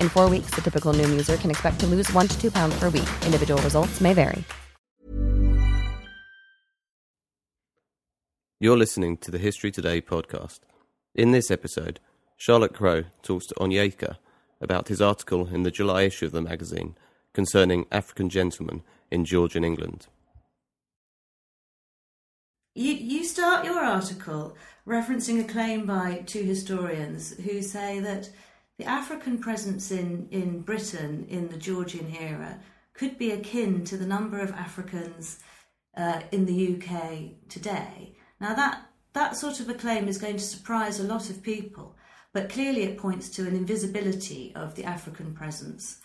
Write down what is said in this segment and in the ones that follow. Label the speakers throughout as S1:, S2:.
S1: In four weeks, the typical Noom user can expect to lose one to two pounds per week. Individual results may vary.
S2: You're listening to the History Today podcast. In this episode, Charlotte Crow talks to Onyeka about his article in the July issue of the magazine concerning African gentlemen in Georgian England.
S3: You, you start your article referencing a claim by two historians who say that the African presence in, in Britain in the Georgian era could be akin to the number of Africans uh, in the UK today. Now, that, that sort of a claim is going to surprise a lot of people, but clearly it points to an invisibility of the African presence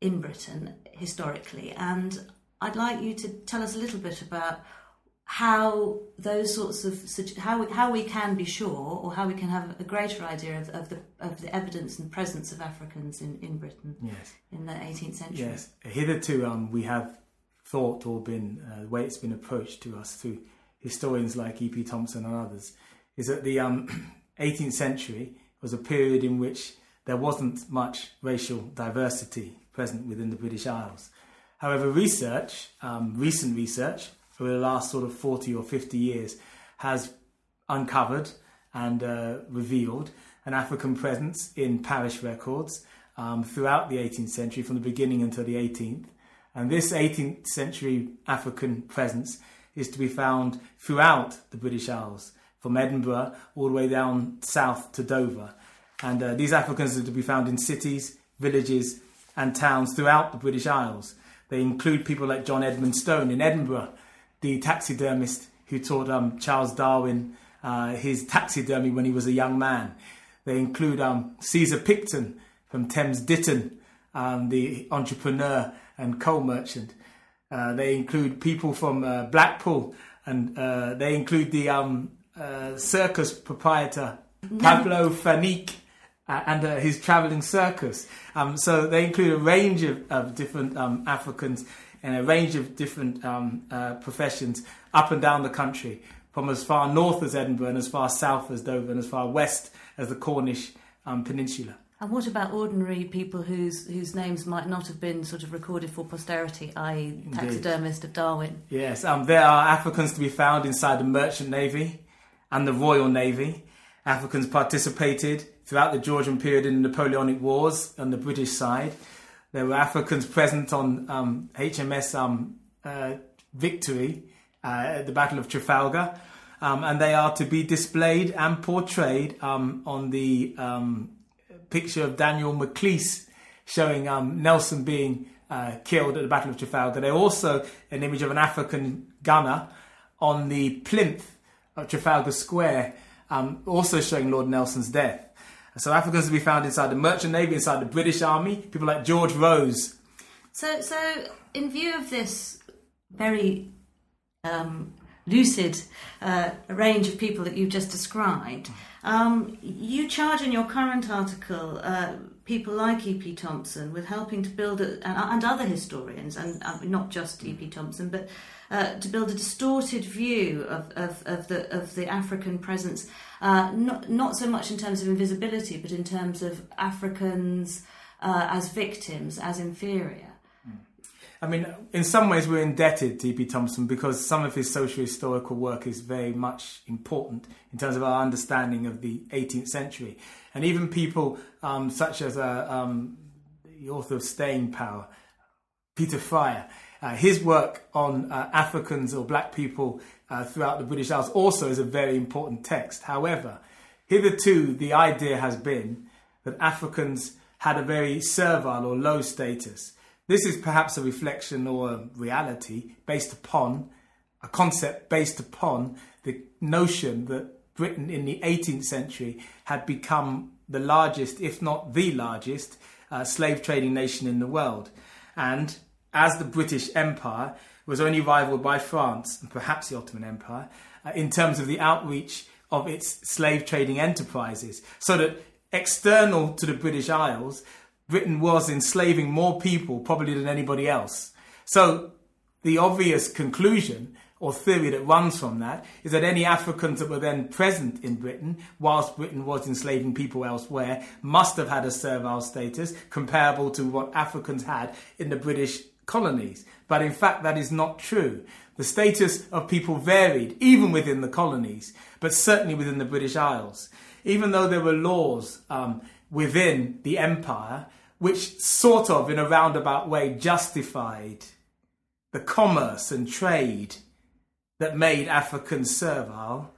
S3: in Britain historically. And I'd like you to tell us a little bit about how those sorts of how we, how we can be sure or how we can have a greater idea of, of the of the evidence and presence of Africans in, in Britain
S4: yes.
S3: in the 18th century.
S4: Yes, hitherto um, we have thought or been uh, the way it's been approached to us through historians like E.P. Thompson and others is that the um, 18th century was a period in which there wasn't much racial diversity present within the British Isles. However, research, um, recent research, over the last sort of 40 or 50 years, has uncovered and uh, revealed an African presence in parish records um, throughout the 18th century, from the beginning until the 18th. And this 18th century African presence is to be found throughout the British Isles, from Edinburgh all the way down south to Dover. And uh, these Africans are to be found in cities, villages, and towns throughout the British Isles. They include people like John Edmonstone in Edinburgh, the taxidermist who taught um, Charles Darwin uh, his taxidermy when he was a young man. They include um, Caesar Picton from Thames Ditton, um, the entrepreneur and coal merchant. Uh, they include people from uh, Blackpool, and uh, they include the um, uh, circus proprietor Pablo Fanque uh, and uh, his traveling circus. Um, so they include a range of, of different um, Africans and a range of different um, uh, professions up and down the country, from as far north as Edinburgh and as far south as Dover and as far west as the Cornish um, Peninsula.
S3: And what about ordinary people whose whose names might not have been sort of recorded for posterity, i.e., taxidermist of Darwin?
S4: Yes, um, there are Africans to be found inside the Merchant Navy and the Royal Navy. Africans participated throughout the Georgian period in the Napoleonic Wars on the British side. There were Africans present on um, HMS um, uh, Victory uh, at the Battle of Trafalgar, um, and they are to be displayed and portrayed um, on the um, picture of Daniel Maclise showing um, Nelson being uh, killed at the Battle of Trafalgar. There's also an image of an African gunner on the plinth of Trafalgar Square, also showing Lord Nelson's death. So Africans to be found inside the Merchant Navy, inside the British Army, people like George Rose.
S3: So, so in view of this very um, lucid uh, range of people that you've just described, um, you charge in your current article uh, people like E.P. Thompson with helping to build, a, and, and, other historians, and uh, not just E.P. Thompson, but uh, to build a distorted view of, of, of, the, of the African presence, uh, not, not so much in terms of invisibility, but in terms of Africans uh, as victims, as inferior.
S4: I mean, in some ways, we're indebted to E.P. Thompson because some of his social historical work is very much important in terms of our understanding of the 18th century. And even people um, such as uh, um, the author of Staying Power, Peter Fryer, his work on uh, Africans or black people uh, throughout the British Isles also is a very important text. However, hitherto the idea has been that Africans had a very servile or low status. This is perhaps a reflection or a reality based upon a concept based upon the notion that Britain in the 18th century had become the largest, if not the largest, uh, slave trading nation in the world. And as the British Empire was only rivaled by France and perhaps the Ottoman Empire uh, in terms of the outreach of its slave trading enterprises. So that external to the British Isles, Britain was enslaving more people probably than anybody else. So the obvious conclusion or theory that runs from that is that any Africans that were then present in Britain, whilst Britain was enslaving people elsewhere, must have had a servile status comparable to what Africans had in the British colonies. But in fact, that is not true. The status of people varied, even within the colonies, but certainly within the British Isles. Even though there were laws um, within the empire which sort of, in a roundabout way, justified the commerce and trade that made Africans servile.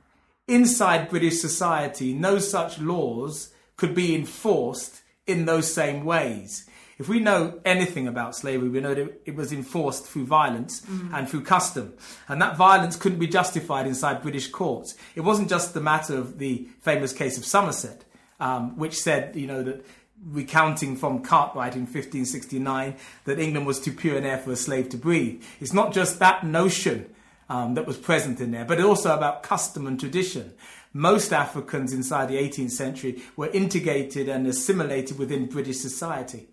S4: Inside British society, no such laws could be enforced in those same ways. If we know anything about slavery, we know that it was enforced through violence mm. and through custom. And that violence couldn't be justified inside British courts. It wasn't just the matter of the famous case of Somerset, um, which said, you know, that recounting from Cartwright in 1569 that England was too pure an air for a slave to breathe. It's not just that notion um, that was present in there, but also about custom and tradition. Most Africans inside the 18th century were integrated and assimilated within British society.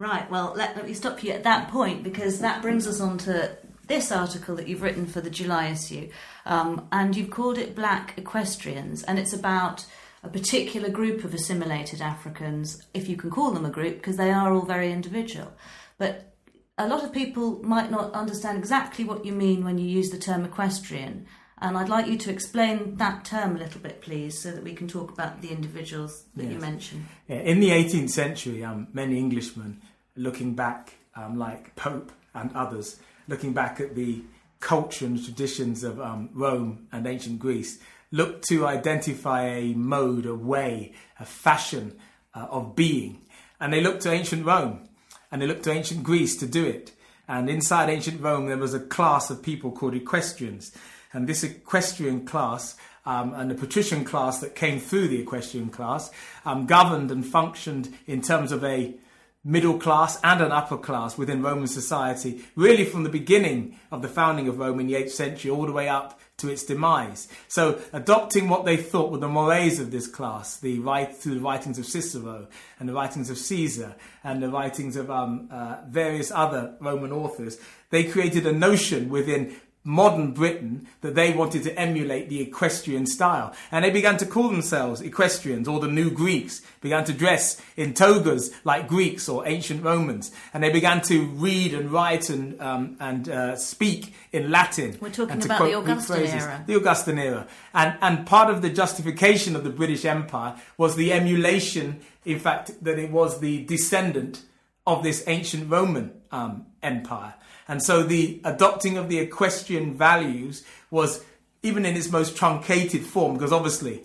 S3: Right, well, let, let me stop you at that point because that brings us on to this article that you've written for the July issue. Um, and you've called it Black Equestrians, and it's about a particular group of assimilated Africans, if you can call them a group, because they are all very individual. But a lot of people might not understand exactly what you mean when you use the term equestrian. And I'd like you to explain that term a little bit, please, so that we can talk about the individuals that yes. you mentioned.
S4: Yeah, in the 18th century, um, many Englishmen, looking back, um, like Pope and others, looking back at the culture and traditions of um, Rome and ancient Greece, looked to identify a mode, a way, a fashion uh, of being. And they looked to ancient Rome and they looked to ancient Greece to do it. And inside ancient Rome, there was a class of people called equestrians. And this equestrian class um, and the patrician class that came through the equestrian class um, governed and functioned in terms of a middle class and an upper class within Roman society, really from the beginning of the founding of Rome in the 8th century all the way up to its demise. So, adopting what they thought were the mores of this class, the right through the writings of Cicero and the writings of Caesar and the writings of um, uh, various other Roman authors, they created a notion within modern Britain that they wanted to emulate the equestrian style. And they began to call themselves equestrians or the new Greeks, began to dress in togas like Greeks or ancient Romans. And they began to read and write and, um, and uh, speak in Latin.
S3: We're talking about the Augustan era.
S4: The Augustan era. And, and part of the justification of the British Empire was the emulation, in fact, that it was the descendant of this ancient Roman um, empire. And so the adopting of the equestrian values was, even in its most truncated form, because obviously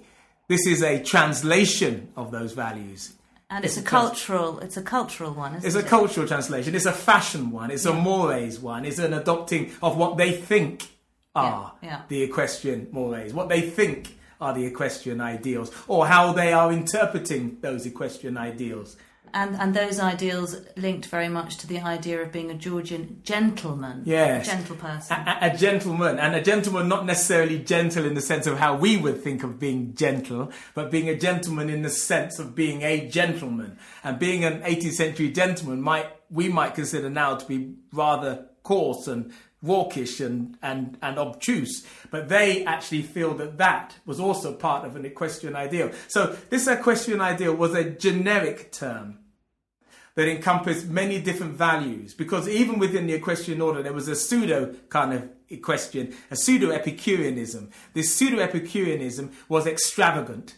S4: this is a translation of those values.
S3: And it's, it's a, cultural, it's a cultural one,
S4: It's a
S3: it?
S4: cultural translation. It's a fashion one. It's yeah. a mores one. It's an adopting of what they think are yeah. Yeah. the equestrian mores, what they think are the equestrian ideals, or how they are interpreting those equestrian ideals
S3: and and those ideals linked very much to the idea of being a Georgian gentleman.
S4: Yes,
S3: a gentle person,
S4: a, a, gentleman, and a gentleman not necessarily gentle in the sense of how we would think of being gentle, but being a gentleman in the sense of being a gentleman, and being an 18th century gentleman might we might consider now to be rather coarse and raucous and, and, and obtuse, but they actually feel that that was also part of an equestrian ideal. So this equestrian ideal was a generic term that encompassed many different values because even within the equestrian order there was a pseudo kind of equestrian, a pseudo Epicureanism. This pseudo Epicureanism was extravagant.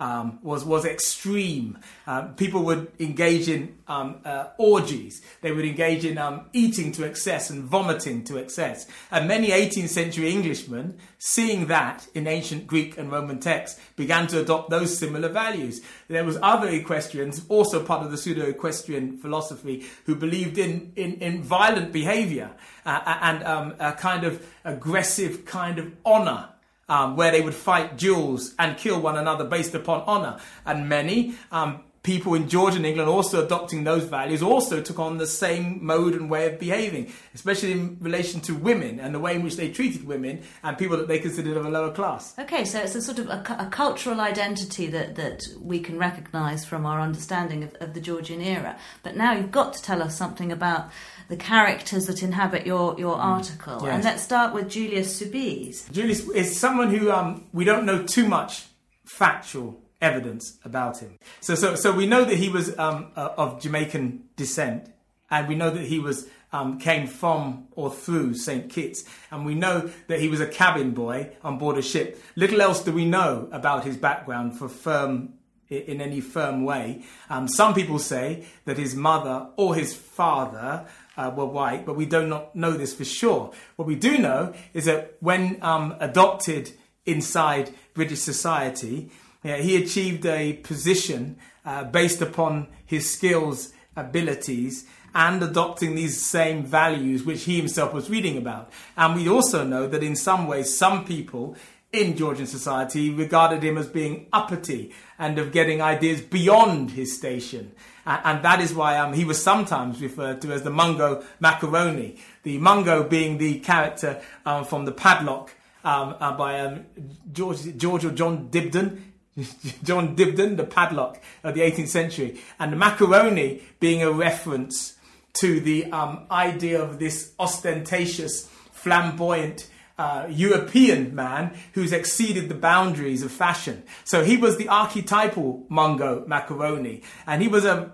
S4: Um, was was extreme. Um, people would engage in um, uh, orgies. They would engage in um, eating to excess and vomiting to excess. And many 18th century Englishmen, seeing that in ancient Greek and Roman texts, began to adopt those similar values. There was other equestrians, also part of the pseudo-equestrian philosophy, who believed in in, in violent behaviour uh, and um, a kind of aggressive kind of honour um, where they would fight duels and kill one another based upon honor. And many um, people in Georgian England also adopting those values also took on the same mode and way of behaving, especially in relation to women and the way in which they treated women and people that they considered of a lower class.
S3: Okay, so it's a sort of a, a cultural identity that, that we can recognise from our understanding of, of the Georgian era. But now you've got to tell us something about the characters that inhabit your, your mm. article. Yes. And let's start with Julius Soubise.
S4: Julius is someone who um, we don't know too much factual evidence about him. So, so, so we know that he was um, uh, of Jamaican descent, and we know that he was um, came from or through St. Kitts, and we know that he was a cabin boy on board a ship. Little else do we know about his background for firm in any firm way. Um, some people say that his mother or his father uh, were white, but we do not know this for sure. What we do know is that when um, adopted inside British society, yeah, he achieved a position uh, based upon his skills, abilities, and adopting these same values which he himself was reading about. And we also know that in some ways, some people in Georgian society regarded him as being uppity and of getting ideas beyond his station. And that is why um, he was sometimes referred to as the Mungo Macaroni. The Mungo being the character um, from the Padlock um, uh, by um, George, George or John Dibdin. John Dibdin, the padlock of the 18th century, and the macaroni being a reference to the um, idea of this ostentatious, flamboyant uh, European man who's exceeded the boundaries of fashion. So he was the archetypal Mungo Macaroni, and he was a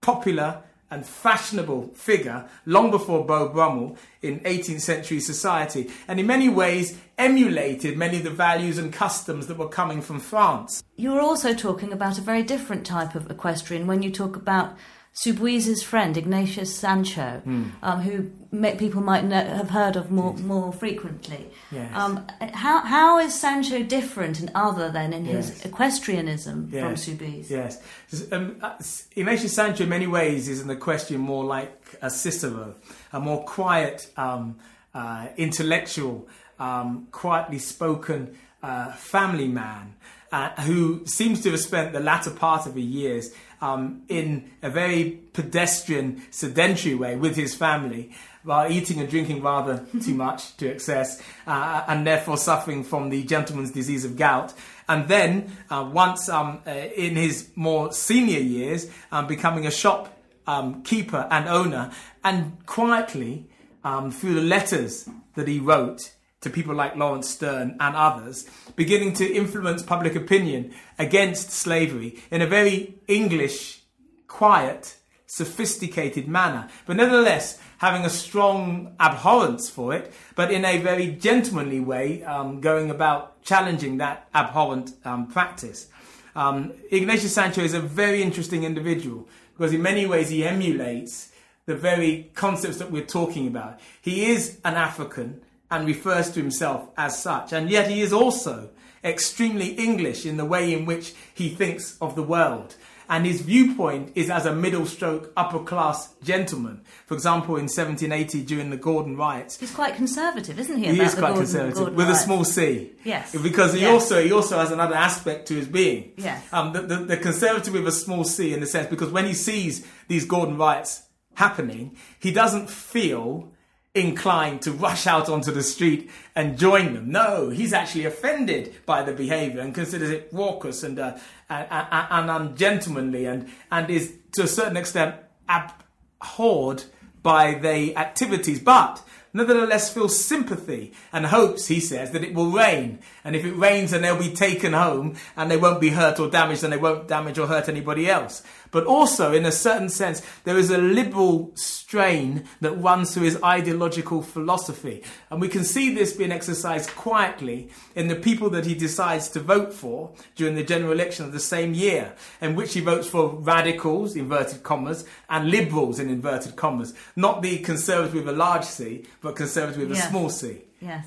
S4: popular and fashionable figure long before Beau Brummel in 18th century society, and in many ways emulated many of the values and customs that were coming from France.
S3: You're also talking about a very different type of equestrian when you talk about Soubise's friend Ignatius Sancho, mm. um, who people might know, have heard of more more frequently.
S4: Yes.
S3: Um, how how is Sancho different and other than in yes. his equestrianism yes. from Soubise?
S4: Yes, um, uh, Ignatius Sancho in many ways is an equestrian more like a Cicero, a more quiet, um, uh, intellectual, um, quietly spoken uh, family man. Uh, who seems to have spent the latter part of his years um, in a very pedestrian, sedentary way with his family, while eating and drinking rather too much to excess, uh, and therefore suffering from the gentleman's disease of gout. And then, uh, once um, uh, in his more senior years, um, becoming a shop um, keeper and owner, and quietly, um, through the letters that he wrote, to people like Laurence Sterne and others, beginning to influence public opinion against slavery in a very English, quiet, sophisticated manner. But nevertheless, having a strong abhorrence for it, but in a very gentlemanly way, um, going about challenging that abhorrent um, practice. Um, Ignatius Sancho is a very interesting individual because, in many ways, he emulates the very concepts that we're talking about. He is an African and refers to himself as such. And yet he is also extremely English in the way in which he thinks of the world. And his viewpoint is as a middle stroke upper class gentleman. For example, in 1780 during the Gordon riots.
S3: He's quite conservative, isn't he?
S4: He is quite Gordon, conservative, Gordon with riots. a small c.
S3: Yes.
S4: Because he
S3: yes.
S4: also he also has another aspect to his being.
S3: Yes.
S4: Um, the, the, the conservative with a small c in the sense, because when he sees these Gordon riots happening, he doesn't feel inclined to rush out onto the street and join them. No, he's actually offended by the behaviour and considers it raucous and, uh, and, and, ungentlemanly and, and is to a certain extent abhorred by the activities. But nevertheless feels sympathy and hopes, he says, that it will rain. And if it rains, then they'll be taken home and they won't be hurt or damaged and they won't damage or hurt anybody else. But also, in a certain sense, there is a liberal strain that runs through his ideological philosophy. And we can see this being exercised quietly in the people that he decides to vote for during the general election of the same year, in which he votes for radicals, inverted commas, and liberals, in inverted commas. Not the conservative with a large C, but conservative with
S3: Yes.
S4: a small c.
S3: Yes.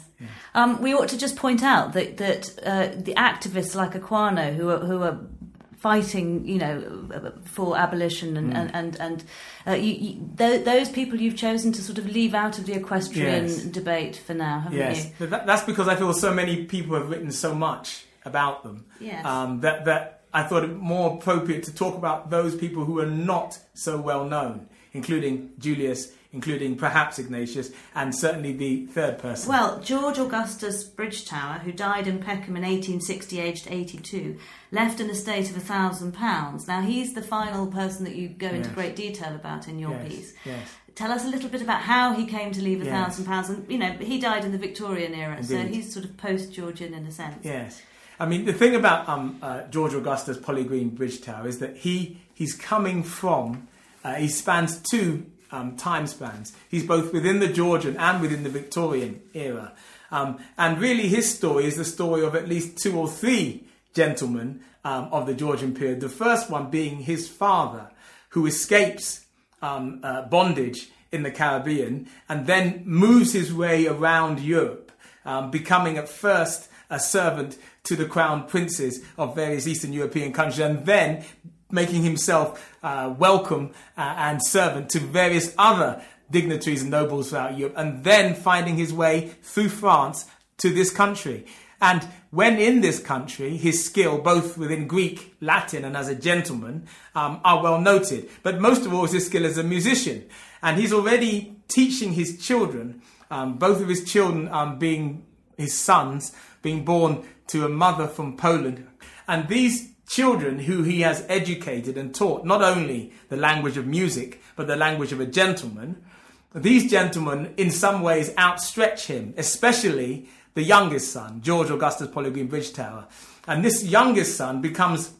S3: Um, we ought to just point out that that uh, the activists like Equiano, who are who are fighting, you know, for abolition and and and, and uh, you, you, th- those people you've chosen to sort of leave out of the equestrian
S4: Yes.
S3: debate for now, haven't
S4: Yes,
S3: you?
S4: that's because I feel so many people have written so much about them.
S3: Yes.
S4: Um, that that I thought it more appropriate to talk about those people who are not so well known, including Julius, including perhaps Ignatius, and certainly the third person.
S3: Well, George Augustus Bridgetower, who died in Peckham in 1860, aged 82, left an estate of a thousand pounds. Now, he's the final person that you go into
S4: Yes.
S3: great detail about in your
S4: Yes,
S3: piece.
S4: yes.
S3: Tell us a little bit about how he came to leave a thousand pounds. And, you know, he died in the Victorian era, so he's sort of post Georgian in a sense.
S4: Yes. I mean, the thing about um, uh, George Augustus Polygreen Bridgetower is that he he's coming from, uh, he spans two um, time spans. He's both within the Georgian and within the Victorian era. Um, and really, his story is the story of at least two or three gentlemen um, of the Georgian period. The first one being his father, who escapes um, uh, bondage in the Caribbean and then moves his way around Europe, um, becoming at first a servant to the crown princes of various Eastern European countries and then making himself uh, welcome uh, and servant to various other dignitaries and nobles throughout Europe, and then finding his way through France to this country. And when in this country, his skill, both within Greek, Latin, and as a gentleman, um, are well noted. But most of all, is his skill as a musician. And he's already teaching his children, um, both of his children um, being his sons, being born to a mother from Poland. And these children who he has educated and taught not only the language of music, but the language of a gentleman, these gentlemen in some ways outstretch him, especially the youngest son, George Augustus Polygreen Bridgetower. And this youngest son becomes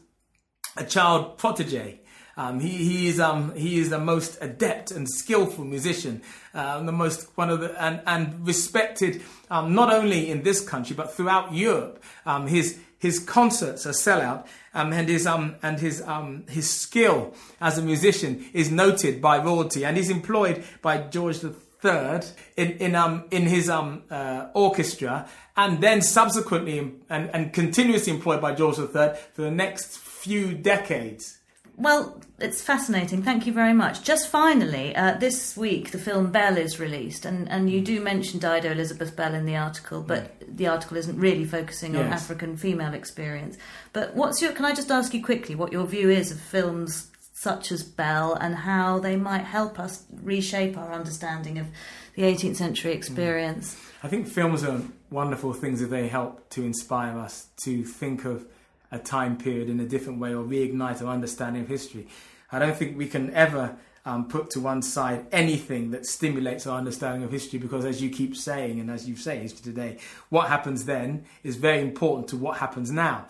S4: a child protege. Um, he, he is um, he is the most adept and skillful musician, uh, the most one of the and and respected um, not only in this country but throughout Europe. Um, his his concerts are sellout, um, and his um and his um his skill as a musician is noted by royalty, and he's employed by George the Third in in um in his um uh, orchestra, and then subsequently and, and continuously employed by George Third for the next few decades.
S3: Well, it's fascinating. Thank you very much. Just finally, uh, this week the film Belle is released, and, and you mm. do mention Dido Elizabeth Belle in the article, but mm. the article isn't really focusing on
S4: Yes.
S3: African female experience. But what's your? Can I just ask you quickly what your view is of films such as Belle and how they might help us reshape our understanding of the 18th century mm. experience?
S4: I think films are wonderful things if they help to inspire us to think of a time period in a different way or reignite our understanding of history. I don't think we can ever um, put to one side anything that stimulates our understanding of history because, as you keep saying, and as you say, history today, what happens then is very important to what happens now.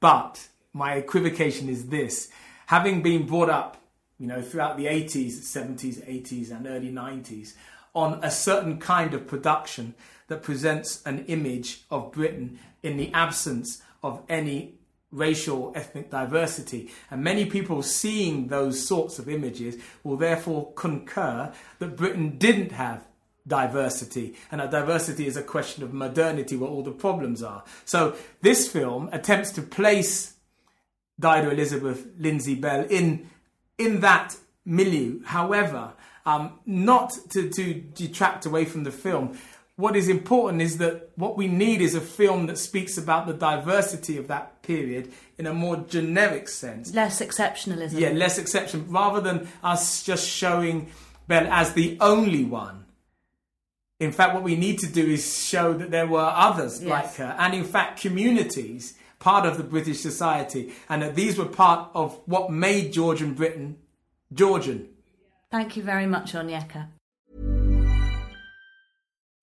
S4: But my equivocation is this having been brought up, you know, throughout the 80s, 70s, 80s, and early 90s on a certain kind of production that presents an image of Britain in the absence of any racial ethnic diversity and many people seeing those sorts of images will therefore concur that Britain didn't have diversity and that diversity is a question of modernity where all the problems are so this film attempts to place Dido Elizabeth Lindsay Belle in in that milieu. However, um, not to, to detract away from the film. What is important is that what we need is a film that speaks about the diversity of that period in a more generic sense.
S3: Less exceptionalism.
S4: Yeah, less exception, rather than us just showing Belle as the only one. In fact, what we need to do is show that there were others
S3: Yes.
S4: like her, and in fact, communities, part of the British society, and that these were part of what made Georgian Britain Georgian.
S3: Thank you very much, Onyeka.